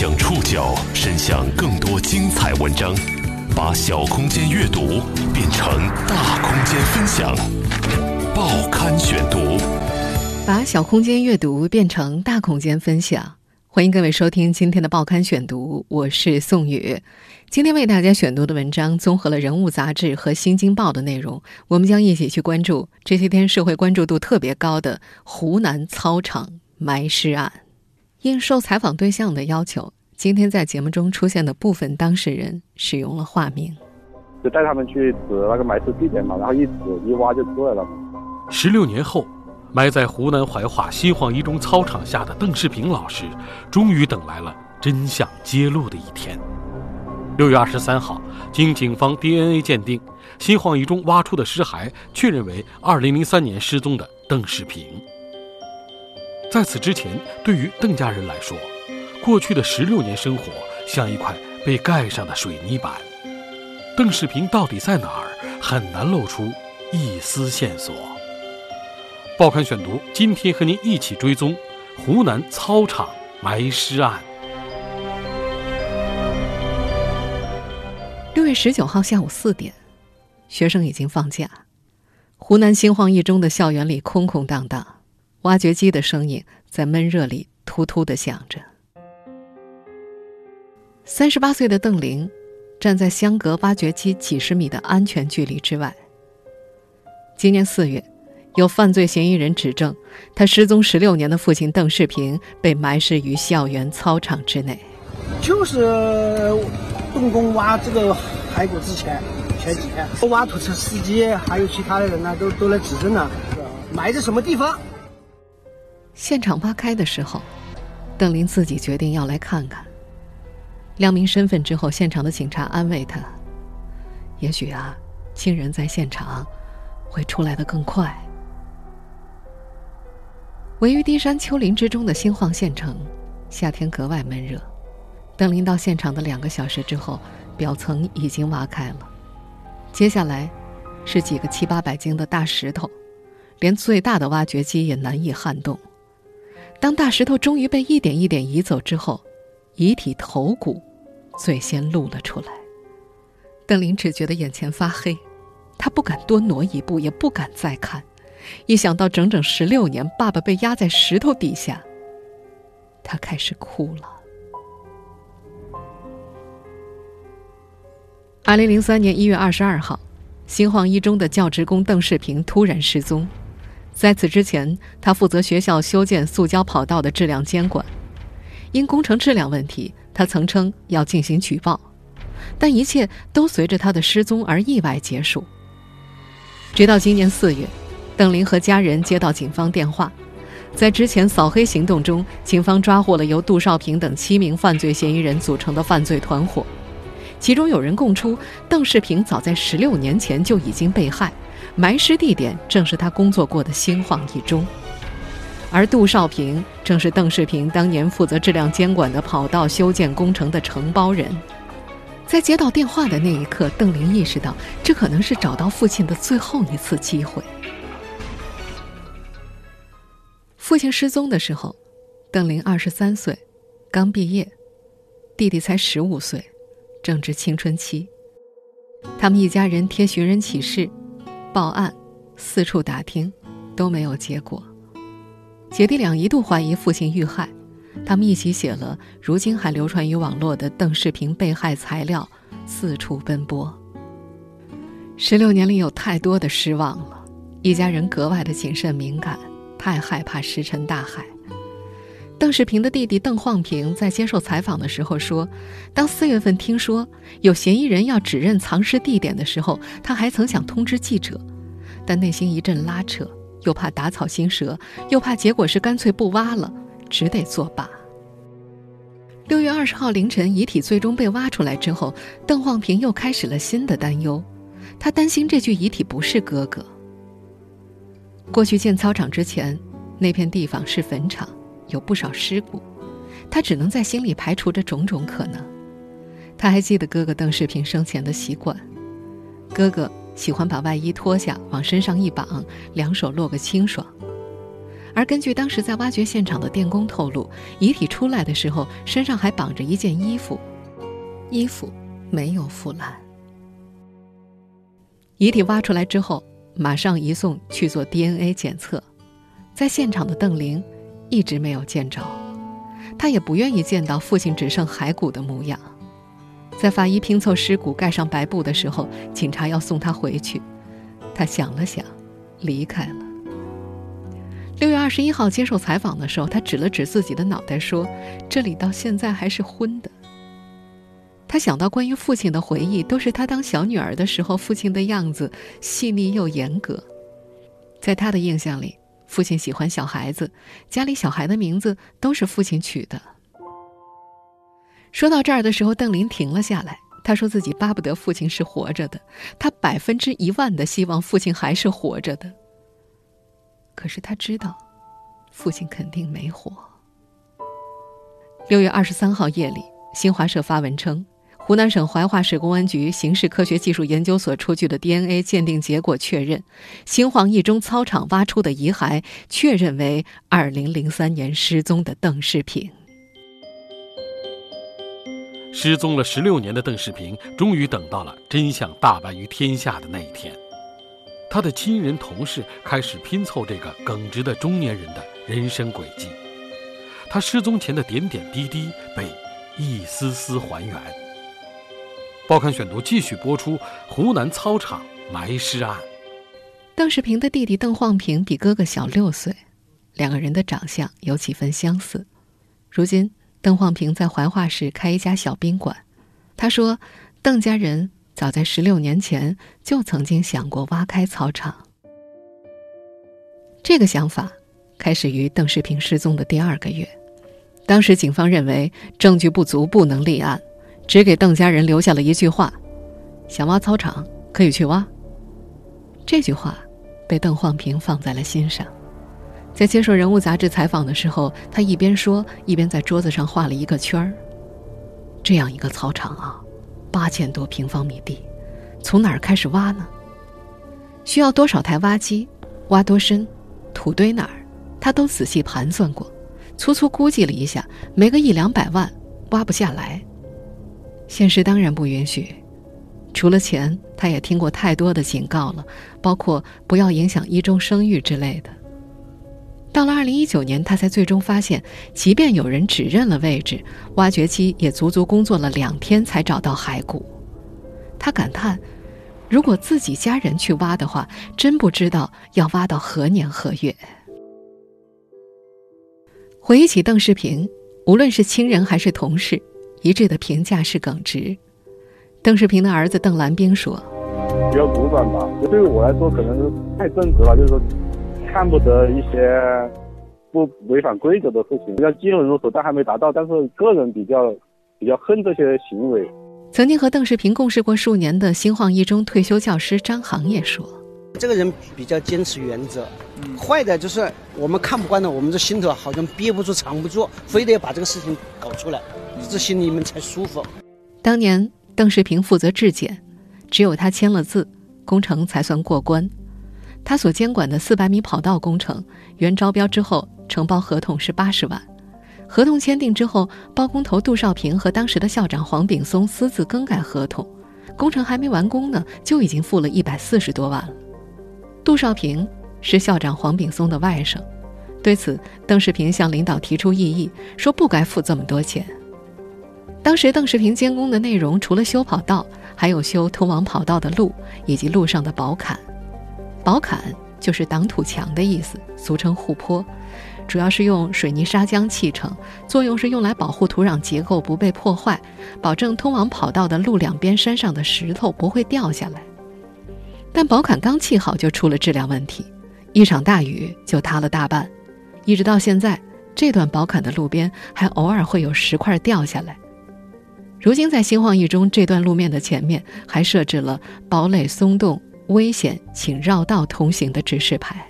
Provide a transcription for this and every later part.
将触角伸向更多精彩文章，把小空间阅读变成大空间分享。报刊选读，把小空间阅读变成大空间分享。欢迎各位收听今天的报刊选读，我是宋宇。今天为大家选读的文章综合了《人物》杂志和《新京报》的内容，我们将一起去关注这些天社会关注度特别高的湖南操场埋尸案。应受采访对象的要求，今天在节目中出现的部分当事人使用了化名。就带他们去指那个埋尸地点嘛，然后一指一挖就出来了。十六年后，埋在湖南怀化新晃一中操场下的邓世平老师，终于等来了真相揭露的一天。六月二十三号，经警方 DNA 鉴定，新晃一中挖出的尸骸确认为二零零三年失踪的邓世平。在此之前，对于邓家人来说，过去的十六年生活像一块被盖上的水泥板。邓世平到底在哪儿，很难露出一丝线索。报刊选读，今天和您一起追踪湖南操场埋尸案。六月十九号下午四点，学生已经放假，湖南新晃一中的校园里空空荡荡。挖掘机的声音在闷热里突突的响着。三十八岁的邓玲站在相隔挖掘机几十米的安全距离之外。今年四月，有犯罪嫌疑人指证，他失踪十六年的父亲邓世平被埋尸于校园操场之内。就是动工挖这个骸骨之前，前几天，挖土车司机还有其他的人呢，都都来指证了，埋在什么地方。现场挖开的时候，邓林自己决定要来看看。亮明身份之后，现场的警察安慰他：“也许啊，亲人在现场，会出来的更快。”位于低山丘陵之中的新晃县城，夏天格外闷热。邓林到现场的两个小时之后，表层已经挖开了，接下来是几个七八百斤的大石头，连最大的挖掘机也难以撼动。当大石头终于被一点一点移走之后，遗体头骨最先露了出来。邓林只觉得眼前发黑，他不敢多挪一步，也不敢再看。一想到整整十六年爸爸被压在石头底下，他开始哭了。二零零三年一月二十二号，新晃一中的教职工邓世平突然失踪。在此之前，他负责学校修建塑胶跑道的质量监管。因工程质量问题，他曾称要进行举报，但一切都随着他的失踪而意外结束。直到今年四月，邓林和家人接到警方电话，在之前扫黑行动中，警方抓获了由杜少平等七名犯罪嫌疑人组成的犯罪团伙，其中有人供出邓世平早在十六年前就已经被害。埋尸地点正是他工作过的新晃一中，而杜少平正是邓世平当年负责质量监管的跑道修建工程的承包人。在接到电话的那一刻，邓林意识到这可能是找到父亲的最后一次机会。父亲失踪的时候，邓林二十三岁，刚毕业，弟弟才十五岁，正值青春期。他们一家人贴寻人启事。报案，四处打听，都没有结果。姐弟俩一度怀疑父亲遇害，他们一起写了如今还流传于网络的邓世平被害材料，四处奔波。十六年里有太多的失望了，一家人格外的谨慎敏感，太害怕石沉大海。邓世平的弟弟邓晃平在接受采访的时候说：“当四月份听说有嫌疑人要指认藏尸地点的时候，他还曾想通知记者，但内心一阵拉扯，又怕打草惊蛇，又怕结果是干脆不挖了，只得作罢。”六月二十号凌晨，遗体最终被挖出来之后，邓晃平又开始了新的担忧，他担心这具遗体不是哥哥。过去建操场之前，那片地方是坟场。有不少尸骨，他只能在心里排除着种种可能。他还记得哥哥邓世平生前的习惯，哥哥喜欢把外衣脱下，往身上一绑，两手落个清爽。而根据当时在挖掘现场的电工透露，遗体出来的时候身上还绑着一件衣服，衣服没有腐烂。遗体挖出来之后，马上移送去做 DNA 检测。在现场的邓玲一直没有见着，他也不愿意见到父亲只剩骸骨的模样。在法医拼凑尸骨、盖上白布的时候，警察要送他回去，他想了想，离开了。六月二十一号接受采访的时候，他指了指自己的脑袋说：“这里到现在还是昏的。”他想到关于父亲的回忆，都是他当小女儿的时候父亲的样子，细腻又严格。在他的印象里，父亲喜欢小孩子，家里小孩的名字都是父亲取的。说到这儿的时候，邓林停了下来。他说自己巴不得父亲是活着的，他百分之一万的希望父亲还是活着的。可是他知道，父亲肯定没活。六月二十三号夜里，新华社发文称。湖南省怀化市公安局刑事科学技术研究所出具的 DNA 鉴定结果确认，新晃一中操场挖出的遗骸确认为2003年失踪的邓世平。失踪了十六年的邓世平，终于等到了真相大白于天下的那一天。他的亲人同事开始拼凑这个耿直的中年人的人生轨迹，他失踪前的点点滴滴被一丝丝还原。报刊选读继续播出：湖南操场埋尸案。邓世平的弟弟邓晃平比哥哥小六岁，两个人的长相有几分相似。如今，邓晃平在怀化市开一家小宾馆。他说，邓家人早在十六年前就曾经想过挖开操场。这个想法开始于邓世平失踪的第二个月。当时警方认为证据不足，不能立案。只给邓家人留下了一句话：“想挖操场可以去挖。”这句话被邓焕平放在了心上。在接受《人物》杂志采访的时候，他一边说，一边在桌子上画了一个圈儿。这样一个操场啊，八千多平方米地，从哪儿开始挖呢？需要多少台挖机？挖多深？土堆哪儿？他都仔细盘算过，粗粗估计了一下，没个一两百万，挖不下来。现实当然不允许，除了钱，他也听过太多的警告了，包括不要影响一中声誉之类的。到了二零一九年，他才最终发现，即便有人指认了位置，挖掘机也足足工作了两天才找到骸骨。他感叹：如果自己家人去挖的话，真不知道要挖到何年何月。回忆起邓世平，无论是亲人还是同事。一致的评价是耿直。邓世平的儿子邓兰兵说：“比较古板吧，对于我来说可能是太正直了，就是说看不得一些不违反规则的事情。要嫉恶如仇，但还没达到。但是个人比较比较恨这些行为。”曾经和邓世平共事过数年的新晃一中退休教师张航也说：“这个人比较坚持原则，坏的就是我们看不惯的，我们这心头好像憋不住、藏不住，非得要把这个事情搞出来。”这心里面才舒服。当年邓世平负责质检，只有他签了字，工程才算过关。他所监管的四百米跑道工程，原招标之后承包合同是八十万，合同签订之后，包工头杜少平和当时的校长黄炳松私自更改合同，工程还没完工呢，就已经付了一百四十多万了。杜少平是校长黄炳松的外甥，对此邓世平向领导提出异议，说不该付这么多钱。当时邓世平监工的内容，除了修跑道，还有修通往跑道的路以及路上的宝坎。宝坎就是挡土墙的意思，俗称护坡，主要是用水泥砂浆砌成，作用是用来保护土壤结构不被破坏，保证通往跑道的路两边山上的石头不会掉下来。但保坎刚砌好就出了质量问题，一场大雨就塌了大半，一直到现在，这段保坎的路边还偶尔会有石块掉下来。如今，在新晃一中这段路面的前面，还设置了“堡垒松动，危险，请绕道通行”的指示牌。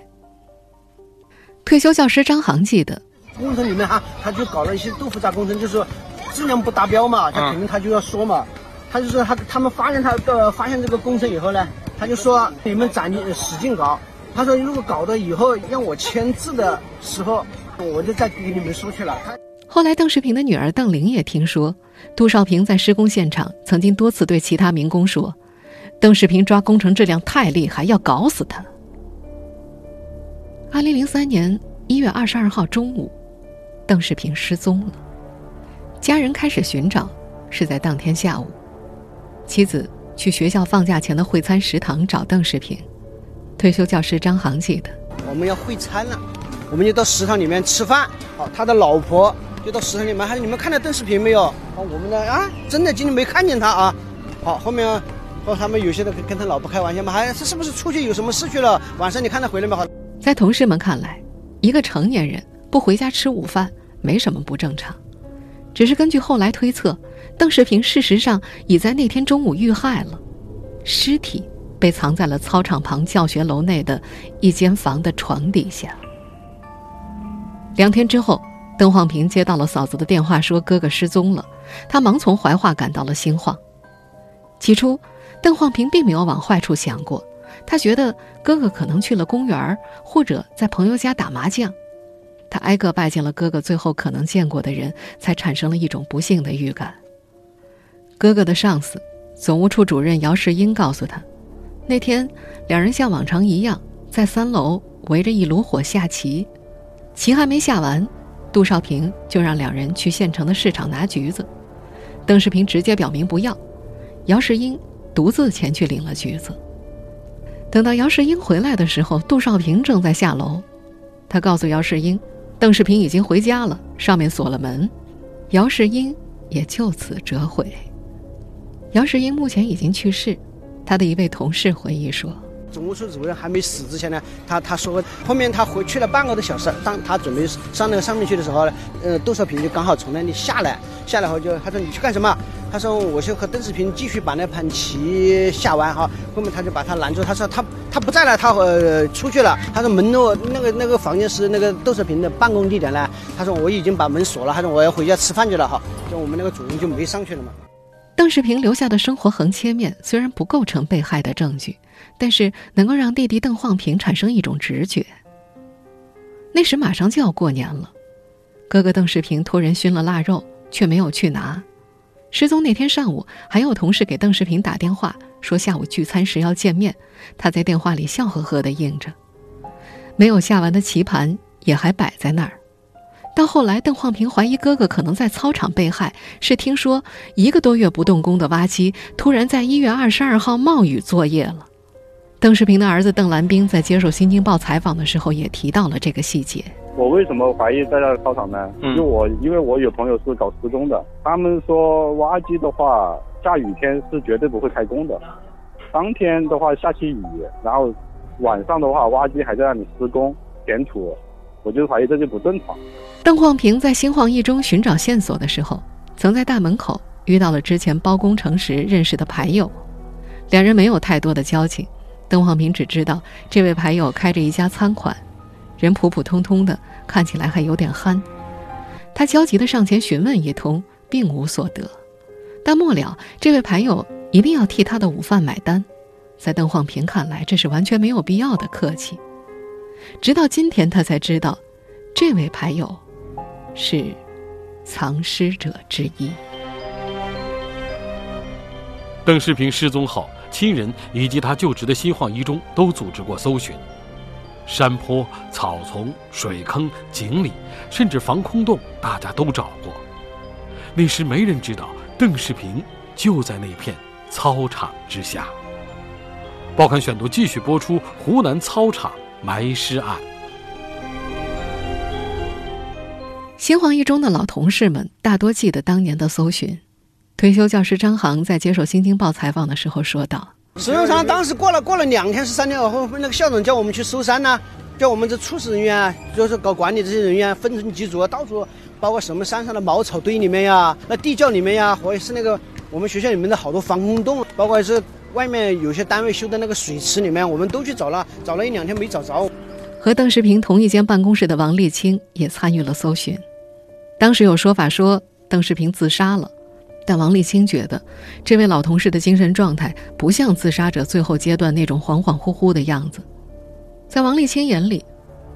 退休教师张航记得，工程里面哈，他就搞了一些豆腐渣工程，就是说质量不达标嘛，他肯定他就要说嘛，他就说他他们发现他的发现这个工程以后呢，他就说你们攒劲使劲搞，他说如果搞到以后让我签字的时候，我就再给你们说去了。他后来，邓世平的女儿邓玲也听说，杜少平在施工现场曾经多次对其他民工说：“邓世平抓工程质量太厉害，要搞死他。”二零零三年一月二十二号中午，邓世平失踪了。家人开始寻找，是在当天下午，妻子去学校放假前的会餐食堂找邓世平。退休教师张航记得，我们要会餐了，我们就到食堂里面吃饭。好，他的老婆就到食堂里面，还说你们看到邓世平没有？啊，我们的啊，真的今天没看见他啊。好，后面后他们有些人跟他老婆开玩笑嘛，还是是不是出去有什么事去了？晚上你看他回来没？好，在同事们看来，一个成年人不回家吃午饭没什么不正常，只是根据后来推测，邓世平事实上已在那天中午遇害了，尸体。被藏在了操场旁教学楼内的一间房的床底下。两天之后，邓晃平接到了嫂子的电话，说哥哥失踪了。他忙从怀化赶到了新晃。起初，邓晃平并没有往坏处想过，他觉得哥哥可能去了公园，或者在朋友家打麻将。他挨个拜见了哥哥最后可能见过的人，才产生了一种不幸的预感。哥哥的上司，总务处主任姚世英告诉他。那天，两人像往常一样在三楼围着一炉火下棋，棋还没下完，杜少平就让两人去县城的市场拿橘子。邓世平直接表明不要，姚世英独自前去领了橘子。等到姚世英回来的时候，杜少平正在下楼，他告诉姚世英，邓世平已经回家了，上面锁了门。姚世英也就此折回。姚世英目前已经去世。他的一位同事回忆说：“总务处主任还没死之前呢，他他说后面他回去了半个多小时，当他准备上那个上面去的时候呢，呃，窦少平就刚好从那里下来，下来后就他说你去干什么？他说我就和邓世平继续把那盘棋下完哈。后面他就把他拦住，他说他他不在了，他呃出去了。他说门诺那个那个房间是那个窦少平的办公地点呢。他说我已经把门锁了，他说我要回家吃饭去了哈。就我们那个主任就没上去了嘛。”邓世平留下的生活横切面虽然不构成被害的证据，但是能够让弟弟邓晃平产生一种直觉。那时马上就要过年了，哥哥邓世平托人熏了腊肉，却没有去拿。失踪那天上午，还有同事给邓世平打电话，说下午聚餐时要见面。他在电话里笑呵呵地应着。没有下完的棋盘也还摆在那儿。到后来，邓晃平怀疑哥哥可能在操场被害，是听说一个多月不动工的挖机突然在一月二十二号冒雨作业了。邓世平的儿子邓兰兵在接受《新京报》采访的时候也提到了这个细节。我为什么怀疑在那操场呢？因为我，因为我有朋友是搞施工的，他们说挖机的话，下雨天是绝对不会开工的。当天的话下起雨，然后晚上的话挖机还在那里施工填土。我就怀疑这就不正常。邓晃平在新晃一中寻找线索的时候，曾在大门口遇到了之前包工程时认识的牌友，两人没有太多的交情。邓晃平只知道这位牌友开着一家餐馆，人普普通通的，看起来还有点憨。他焦急地上前询问一通，并无所得。但末了，这位牌友一定要替他的午饭买单，在邓晃平看来，这是完全没有必要的客气。直到今天，他才知道，这位牌友是藏尸者之一。邓世平失踪后，亲人以及他就职的新晃一中都组织过搜寻，山坡、草丛、水坑、井里，甚至防空洞，大家都找过。那时没人知道邓世平就在那片操场之下。报刊选读继续播出湖南操场。埋尸案。新晃一中的老同事们大多记得当年的搜寻。退休教师张航在接受《新京报》采访的时候说道：“石永昌当时过了过了两天是三天后，那个校长叫我们去搜山呢，叫我们这处室人员，就是搞管理这些人员分成几组，到处包括什么山上的茅草堆里面呀，那地窖里面呀，或者是那个我们学校里面的好多防空洞，包括是。”外面有些单位修的那个水池里面，我们都去找了，找了一两天没找着。和邓世平同一间办公室的王立清也参与了搜寻。当时有说法说邓世平自杀了，但王立清觉得这位老同事的精神状态不像自杀者最后阶段那种恍恍惚惚的样子。在王立清眼里，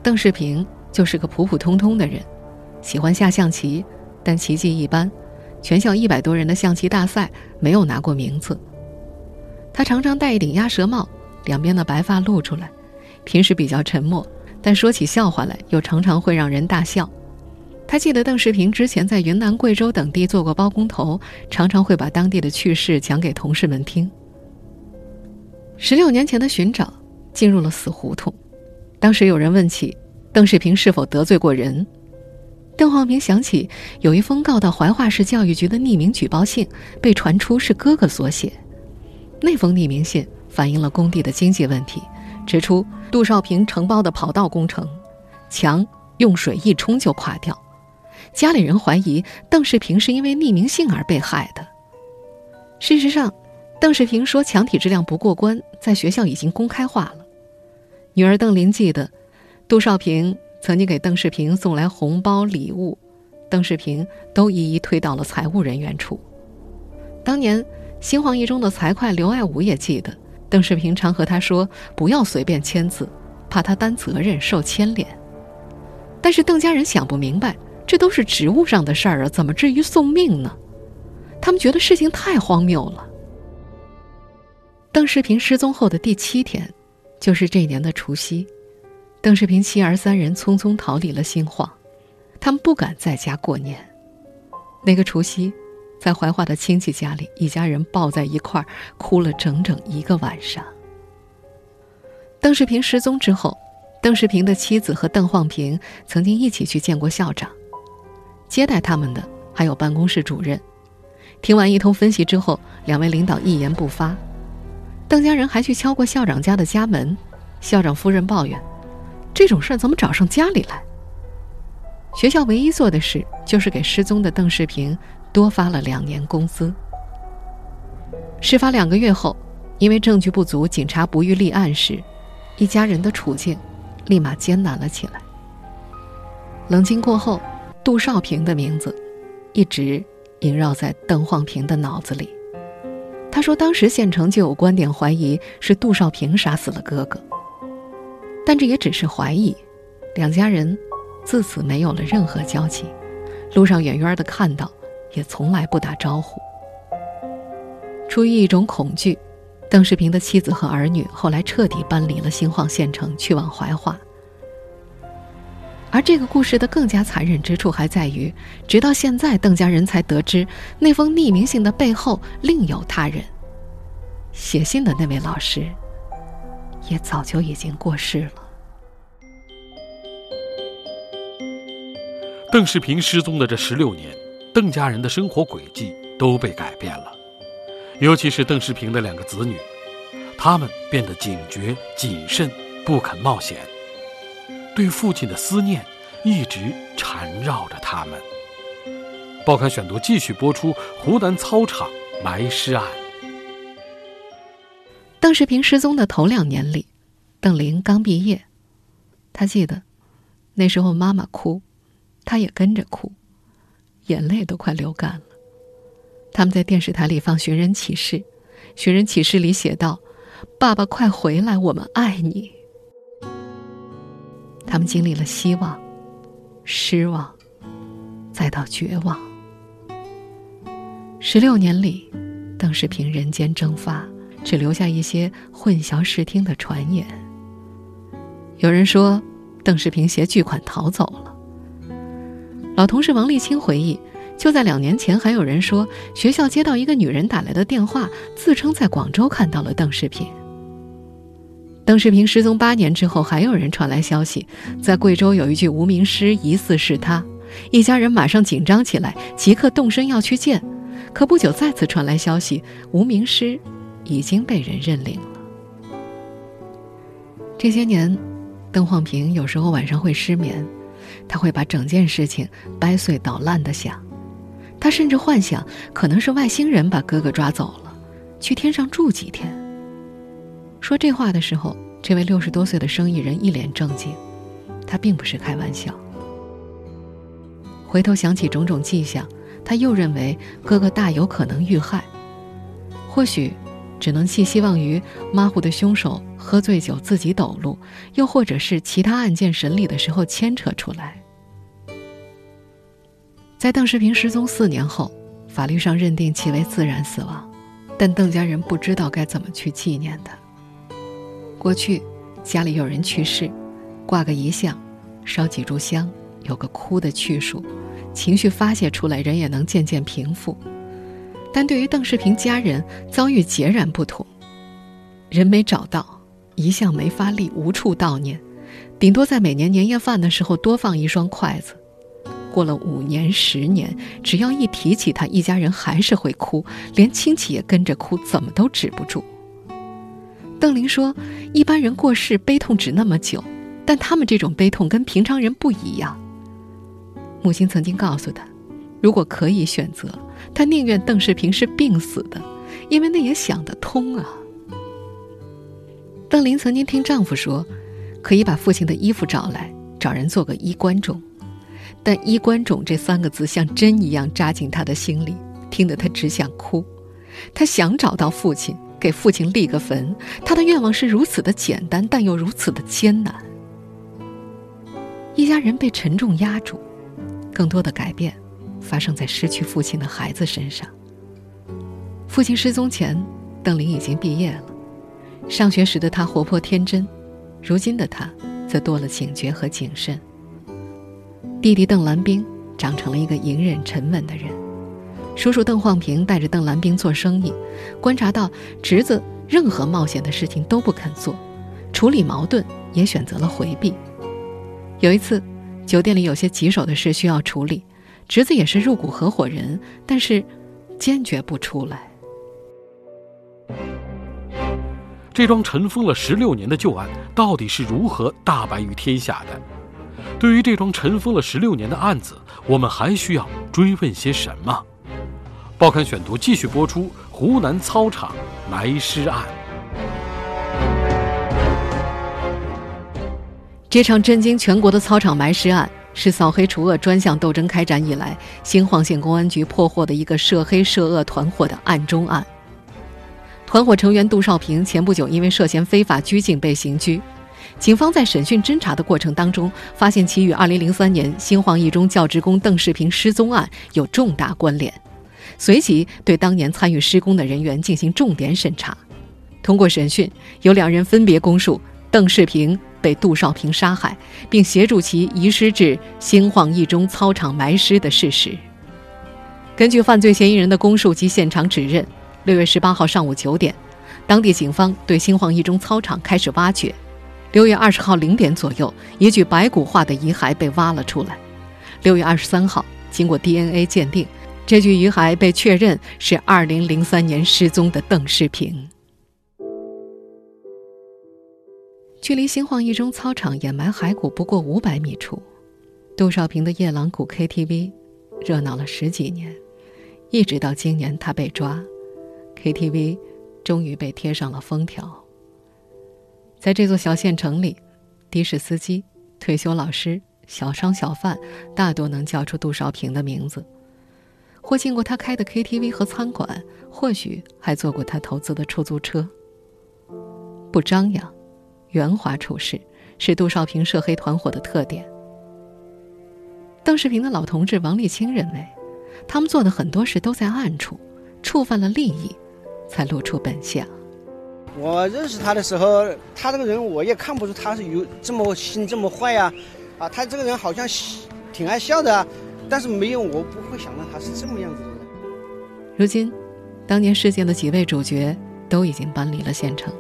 邓世平就是个普普通通的人，喜欢下象棋，但棋技一般，全校一百多人的象棋大赛没有拿过名次。他常常戴一顶鸭舌帽，两边的白发露出来，平时比较沉默，但说起笑话来又常常会让人大笑。他记得邓世平之前在云南、贵州等地做过包工头，常常会把当地的趣事讲给同事们听。十六年前的寻找进入了死胡同。当时有人问起邓世平是否得罪过人，邓晃平想起有一封告到怀化市教育局的匿名举报信被传出是哥哥所写。那封匿名信反映了工地的经济问题，指出杜少平承包的跑道工程，墙用水一冲就垮掉，家里人怀疑邓世平是因为匿名信而被害的。事实上，邓世平说墙体质量不过关，在学校已经公开化了。女儿邓林记得，杜少平曾经给邓世平送来红包礼物，邓世平都一一推到了财务人员处。当年新黄一中的财会刘爱武也记得，邓世平常和他说不要随便签字，怕他担责任受牵连。但是邓家人想不明白，这都是职务上的事儿啊，怎么至于送命呢？他们觉得事情太荒谬了。邓世平失踪后的第七天。就是这年的除夕，邓世平妻儿三人匆匆逃离了新晃，他们不敢在家过年。那个除夕，在怀化的亲戚家里，一家人抱在一块儿哭了整整一个晚上。邓世平失踪之后，邓世平的妻子和邓晃平曾经一起去见过校长，接待他们的还有办公室主任。听完一通分析之后，两位领导一言不发。邓家人还去敲过校长家的家门，校长夫人抱怨：“这种事儿怎么找上家里来？”学校唯一做的事就是给失踪的邓世平多发了两年工资。事发两个月后，因为证据不足，警察不予立案时，一家人的处境立马艰难了起来。冷静过后，杜少平的名字一直萦绕在邓晃平的脑子里。他说：“当时县城就有观点怀疑是杜少平杀死了哥哥，但这也只是怀疑。两家人自此没有了任何交集，路上远远的看到，也从来不打招呼。出于一种恐惧，邓世平的妻子和儿女后来彻底搬离了新晃县城，去往怀化。而这个故事的更加残忍之处还在于，直到现在，邓家人才得知那封匿名信的背后另有他人。”写信的那位老师，也早就已经过世了。邓世平失踪的这十六年，邓家人的生活轨迹都被改变了，尤其是邓世平的两个子女，他们变得警觉、谨慎，不肯冒险。对父亲的思念一直缠绕着他们。报刊选读继续播出湖南操场埋尸案。邓世平失踪的头两年里，邓玲刚毕业。他记得，那时候妈妈哭，他也跟着哭，眼泪都快流干了。他们在电视台里放寻人启事，寻人启事里写道：“爸爸快回来，我们爱你。”他们经历了希望、失望，再到绝望。十六年里，邓世平人间蒸发。只留下一些混淆视听的传言。有人说，邓世平携巨款逃走了。老同事王立清回忆，就在两年前，还有人说学校接到一个女人打来的电话，自称在广州看到了邓世平。邓世平失踪八年之后，还有人传来消息，在贵州有一具无名尸，疑似是他。一家人马上紧张起来，即刻动身要去见。可不久，再次传来消息，无名尸。已经被人认领了。这些年，邓晃平有时候晚上会失眠，他会把整件事情掰碎捣烂的想，他甚至幻想可能是外星人把哥哥抓走了，去天上住几天。说这话的时候，这位六十多岁的生意人一脸正经，他并不是开玩笑。回头想起种种迹象，他又认为哥哥大有可能遇害，或许。只能寄希望于马虎的凶手喝醉酒自己抖路，又或者是其他案件审理的时候牵扯出来。在邓世平失踪四年后，法律上认定其为自然死亡，但邓家人不知道该怎么去纪念他。过去，家里有人去世，挂个遗像，烧几炷香，有个哭的去处，情绪发泄出来，人也能渐渐平复。但对于邓世平家人，遭遇截然不同。人没找到，一向没发力，无处悼念，顶多在每年年夜饭的时候多放一双筷子。过了五年、十年，只要一提起他，一家人还是会哭，连亲戚也跟着哭，怎么都止不住。邓林说：“一般人过世悲痛只那么久，但他们这种悲痛跟平常人不一样。”母亲曾经告诉他：“如果可以选择，他宁愿邓世平是病死的，因为那也想得通啊。”邓林曾经听丈夫说：“可以把父亲的衣服找来，找人做个衣冠冢。”但“衣冠冢”这三个字像针一样扎进他的心里，听得他只想哭。他想找到父亲，给父亲立个坟。他的愿望是如此的简单，但又如此的艰难。一家人被沉重压住，更多的改变发生在失去父亲的孩子身上。父亲失踪前，邓林已经毕业了。上学时的他活泼天真，如今的他则多了警觉和谨慎。弟弟邓兰兵长成了一个隐忍沉稳的人，叔叔邓晃平带着邓兰兵做生意，观察到侄子任何冒险的事情都不肯做，处理矛盾也选择了回避。有一次，酒店里有些棘手的事需要处理，侄子也是入股合伙人，但是坚决不出来。这桩尘封了十六年的旧案到底是如何大白于天下的？对于这桩尘封了十六年的案子，我们还需要追问些什么？报刊选读继续播出：湖南操场埋尸案。这场震惊全国的操场埋尸案，是扫黑除恶专项斗争开展以来，新晃县公安局破获的一个涉黑涉恶团伙的案中案。团伙成员杜少平前不久因为涉嫌非法拘禁被刑拘。警方在审讯侦查的过程当中，发现其与2003年新晃一中教职工邓世平失踪案有重大关联，随即对当年参与施工的人员进行重点审查。通过审讯，有两人分别供述邓世平被杜少平杀害，并协助其遗失至新晃一中操场埋尸的事实。根据犯罪嫌疑人的供述及现场指认，六月十八号上午九点，当地警方对新晃一中操场开始挖掘。六月二十号零点左右，一具白骨化的遗骸被挖了出来。六月二十三号，经过 DNA 鉴定，这具遗骸被确认是二零零三年失踪的邓世平。距离新晃一中操场掩埋骸骨不过五百米处，杜少平的夜郎谷 KTV 热闹了十几年，一直到今年他被抓，KTV 终于被贴上了封条。在这座小县城里，的士司机、退休老师、小商小贩大多能叫出杜少平的名字，或进过他开的 KTV 和餐馆，或许还坐过他投资的出租车。不张扬、圆滑处事，是杜少平涉黑团伙的特点。邓世平的老同志王立清认为，他们做的很多事都在暗处，触犯了利益，才露出本相。我认识他的时候，他这个人我也看不出他是有这么心这么坏呀，啊，他这个人好像挺爱笑的，啊但是没有，我不会想到他是这么样子的人。如今，当年事件的几位主角都已经搬离了县城。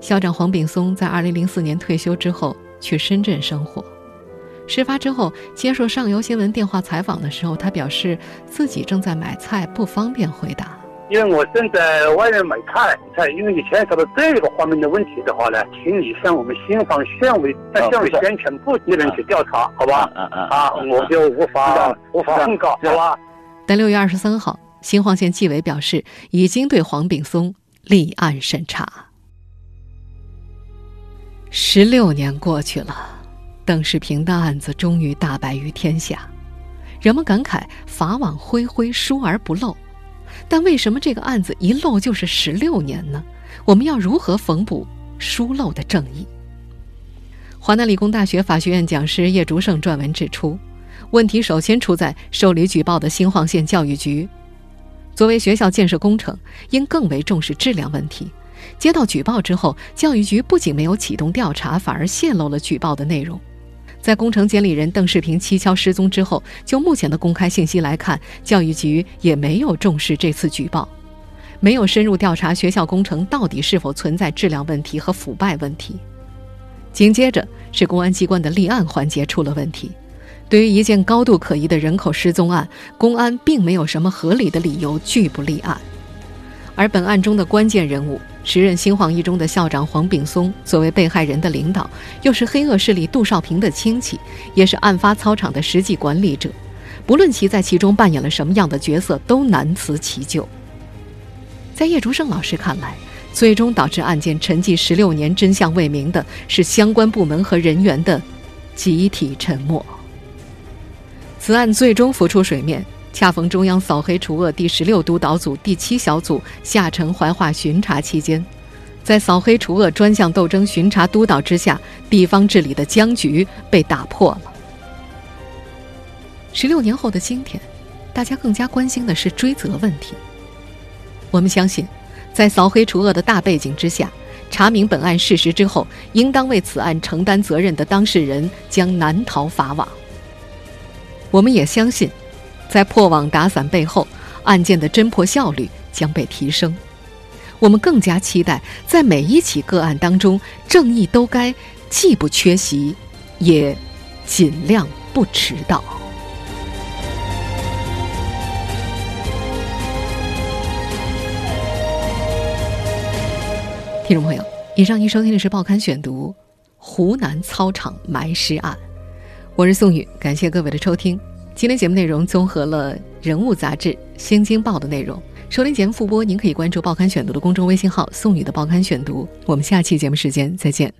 校长黄炳松在2004年退休之后去深圳生活。事发之后，接受上游新闻电话采访的时候，他表示自己正在买菜，不方便回答。因为我正在外面买菜，菜，因为你牵扯到这个方面的问题的话呢，请你向我们新房县委、向县委宣传部那边去调查，好吧？嗯嗯啊，我就无法无法控告，好吧？但六月二十三号，新晃县纪委表示，已经对黄炳松立案审查。十六年过去了，邓世平的案子终于大白于天下，人们感慨法网恢恢，疏而不漏。但为什么这个案子一漏就是十六年呢？我们要如何缝补疏漏的正义。华南理工大学法学院讲师叶竹胜撰文指出，问题首先出在受理举报的新晃县教育局。作为学校建设工程，应更为重视质量问题。接到举报之后，教育局不仅没有启动调查，反而泄露了举报的内容。在工程监理人邓世平蹊跷失踪之后，就目前的公开信息来看，教育局也没有重视这次举报，没有深入调查学校工程到底是否存在质量问题和腐败问题。紧接着是公安机关的立案环节出了问题。对于一件高度可疑的人口失踪案，公安并没有什么合理的理由拒不立案。而本案中的关键人物。时任新晃一中的校长黄炳松，作为被害人的领导，又是黑恶势力杜少平的亲戚，也是案发操场的实际管理者。不论其在其中扮演了什么样的角色，都难辞其咎。在叶竹生老师看来，最终导致案件沉寂十六年、真相未明的是相关部门和人员的集体沉默。此案最终浮出水面。恰逢中央扫黑除恶第十六督导组第七小组下沉怀化巡查期间，在扫黑除恶专项斗争巡查督导之下，地方治理的僵局被打破了。十六年后的今天，大家更加关心的是追责问题。我们相信，在扫黑除恶的大背景之下，查明本案事实之后，应当为此案承担责任的当事人将难逃法网。我们也相信。在破网打伞背后，案件的侦破效率将被提升。我们更加期待，在每一起个案当中，正义都该既不缺席，也尽量不迟到。听众朋友，以上您收听的是《报刊选读》湖南操场埋尸案，我是宋宇，感谢各位的收听。今天节目内容综合了《人物》杂志、《新京报》的内容。收听节目复播，您可以关注《报刊选读》的公众微信号“宋宇的报刊选读”。我们下期节目时间再见。